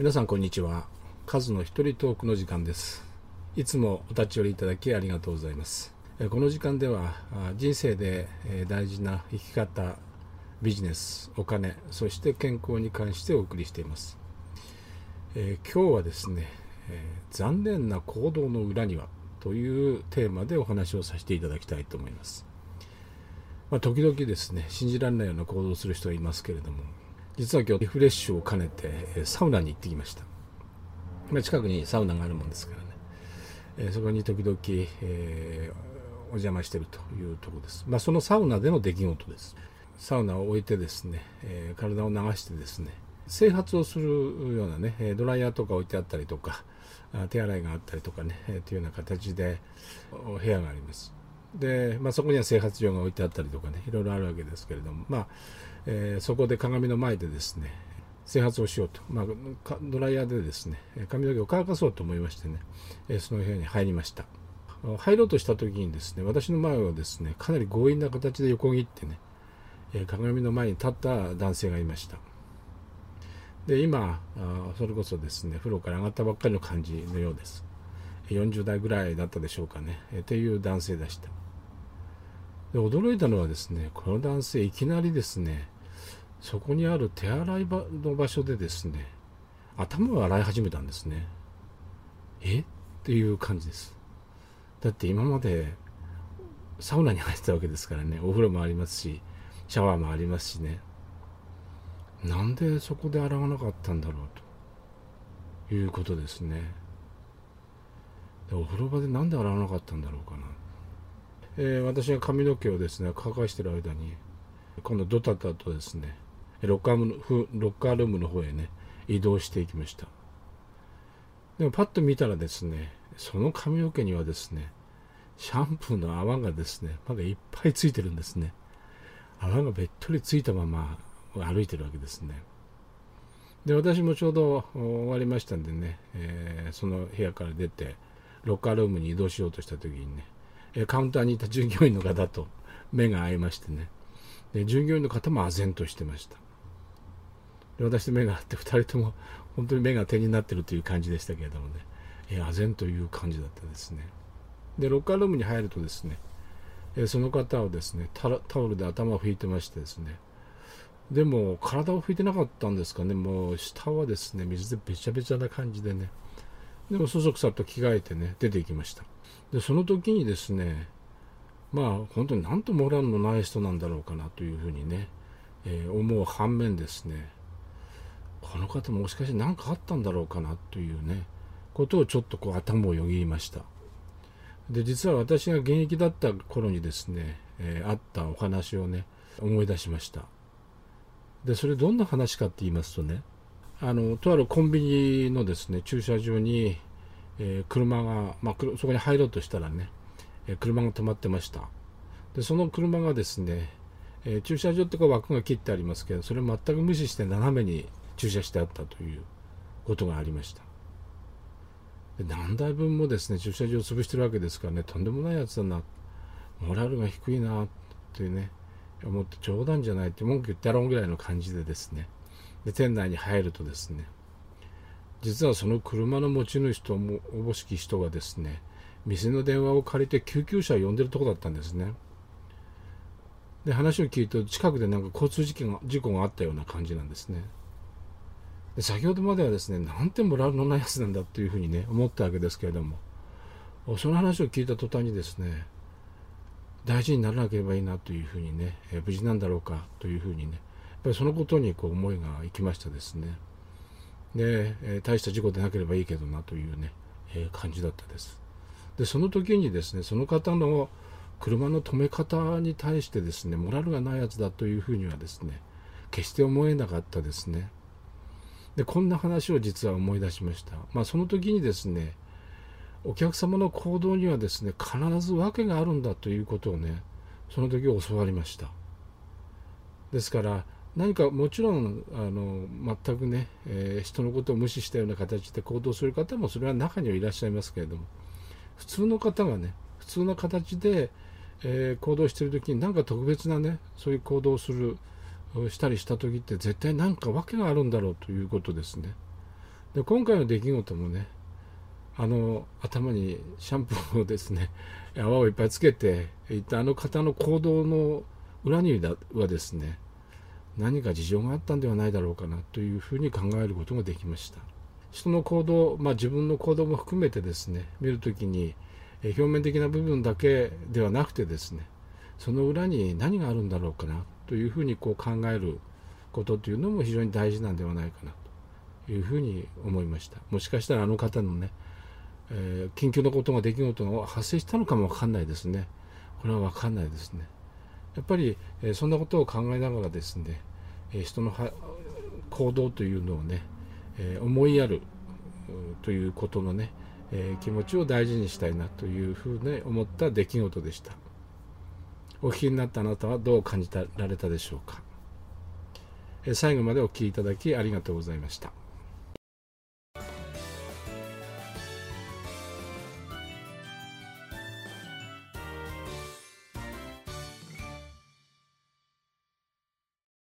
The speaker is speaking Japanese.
皆さんこんにちは。カズの一人トークの時間です。いつもお立ち寄りいただきありがとうございます。この時間では人生で大事な生き方ビジネスお金そして健康に関してお送りしています、えー、今日はですね、えー、残念な行動の裏にはというテーマでお話をさせていただきたいと思います。まあ、時々ですね信じられないような行動をする人はいますけれども実は今日リフレッシュを兼ねてサウナに行ってきました、まあ、近くにサウナがあるもんですからね、え、そこに時々、えー、お邪魔してるというところです、まあ、そのサウナでの出来事です。サウナを置いてですね、え、体を流してですね整髪をするようなねドライヤーとか置いてあったりとか手洗いがあったりとかね、えー、というような形で部屋があります。で、まあ、そこには整髪場が置いてあったりとかねいろいろあるわけですけれども、まあえー、そこで鏡の前でですね整髪をしようと、まあ、ドライヤーでですね髪の毛を乾かそうと思いましてね、えー、その部屋に入りました。入ろうとした時にですね私の前をですねかなり強引な形で横切ってね、えー、鏡の前に立った男性がいました。で今あそれこそですね風呂から上がったばっかりの感じのようです。40代ぐらいだったでしょうかね、えー、っていう男性でした。で驚いたのはですねこの男性いきなりですねそこにある手洗い場の場所でですね頭を洗い始めたんですね。え？っていう感じです。だって今までサウナに入ってたわけですからねお風呂もありますしシャワーもありますしね。なんでそこで洗わなかったんだろうと。いうことですね。お風呂場で何で洗わなかったんだろうかな。えー、私が髪の毛をですね乾かしてる間に今度ドタタとですねロッカームロッカールームの方へね移動していきました。でもパッと見たらですねその髪の毛にはですねシャンプーの泡がですねまだいっぱいついてるんですね。泡がべっとりついたまま歩いてるわけですね。で私もちょうど終わりましたんでね、えー、その部屋から出てロッカールームに移動しようとした時にねカウンターにいた従業員の方と目が合いましてね。で従業員の方も唖然としてました。で私と目が合って2人とも本当に目が手になってるという感じでしたけれどもね。え唖然という感じだったですね。でロッカールームに入るとですねその方をですねタオルで頭を拭いてましてですね。でも体を拭いてなかったんですかね。もう下はですね水でべちゃべちゃな感じでね。でもそそくさと着替えてね出て行きました。でその時にですねまあ本当に何とモラルのない人なんだろうかなというふうにね、えー、思う反面ですねこの方もしかして何かあったんだろうかなというねことをちょっとこう頭をよぎりました。で実は私が現役だった頃にですね、えー、あったお話をね思い出しました。でそれどんな話かって言いますとねあのとあるコンビニのですね駐車場にえー、車が、まあ、そこに入ろうとしたらね、えー、車が止まってました。でその車がですね、えー、駐車場ってか枠が切ってありますけどそれを全く無視して斜めに駐車してあったということがありました。で何台分もですね駐車場を潰してるわけですからねとんでもないやつだな。モラルが低いなってね思って冗談じゃないって文句言ってやろうぐらいの感じでですねで店内に入るとですね実はその車の持ち主とおぼしき人がですね店の電話を借りて救急車を呼んでるとこだったんですね。で話を聞いて近くでなんか交通事故が事故があったような感じなんですね。で先ほどまではですねなんてモラルのないやつなんだというふうにね思ったわけですけれどもその話を聞いた途端にですね大事にならなければいいなというふうにね、無事なんだろうかというふうにねぱりそのことにこう思いがいきましたですね。で、えー、大した事故でなければいいけどなというね、えー、感じだったです。で、その時にですね、その方の車の止め方に対してですね、モラルがないやつだというふうにはですね、決して思えなかったですね。で、こんな話を実は思い出しました。まあ、その時にですね、お客様の行動にはですね、必ず訳があるんだということをね、その時教わりました。ですから、何かもちろんあの全くね、えー、人のことを無視したような形で行動する方もそれは中にはいらっしゃいますけれども普通の方がね普通の形で、えー、行動してる時に何か特別なねそういう行動をするしたりした時って絶対何か訳があるんだろうということですね、で今回の出来事もねあの頭にシャンプーをですね泡をいっぱいつけていったあの方の行動の裏にはですね何か事情があったんではないだろうかなというふうに考えることができました。人の行動、まあ、自分の行動も含めてですね見るときに表面的な部分だけではなくてですねその裏に何があるんだろうかなというふうにこう考えることというのも非常に大事なんではないかなというふうに思いました。もしかしたらあの方のね、えー、緊急のことが出来事が発生したのかもわかんないですね。これはわかんないですね。やっぱり、え、そんなことを考えながらですね、え、人の行動というのをね、え思いやるということのね、え気持ちを大事にしたいなというふうに思った出来事でした。お聞きになったあなたはどう感じられたでしょうか。最後までお聴きいただきありがとうございました。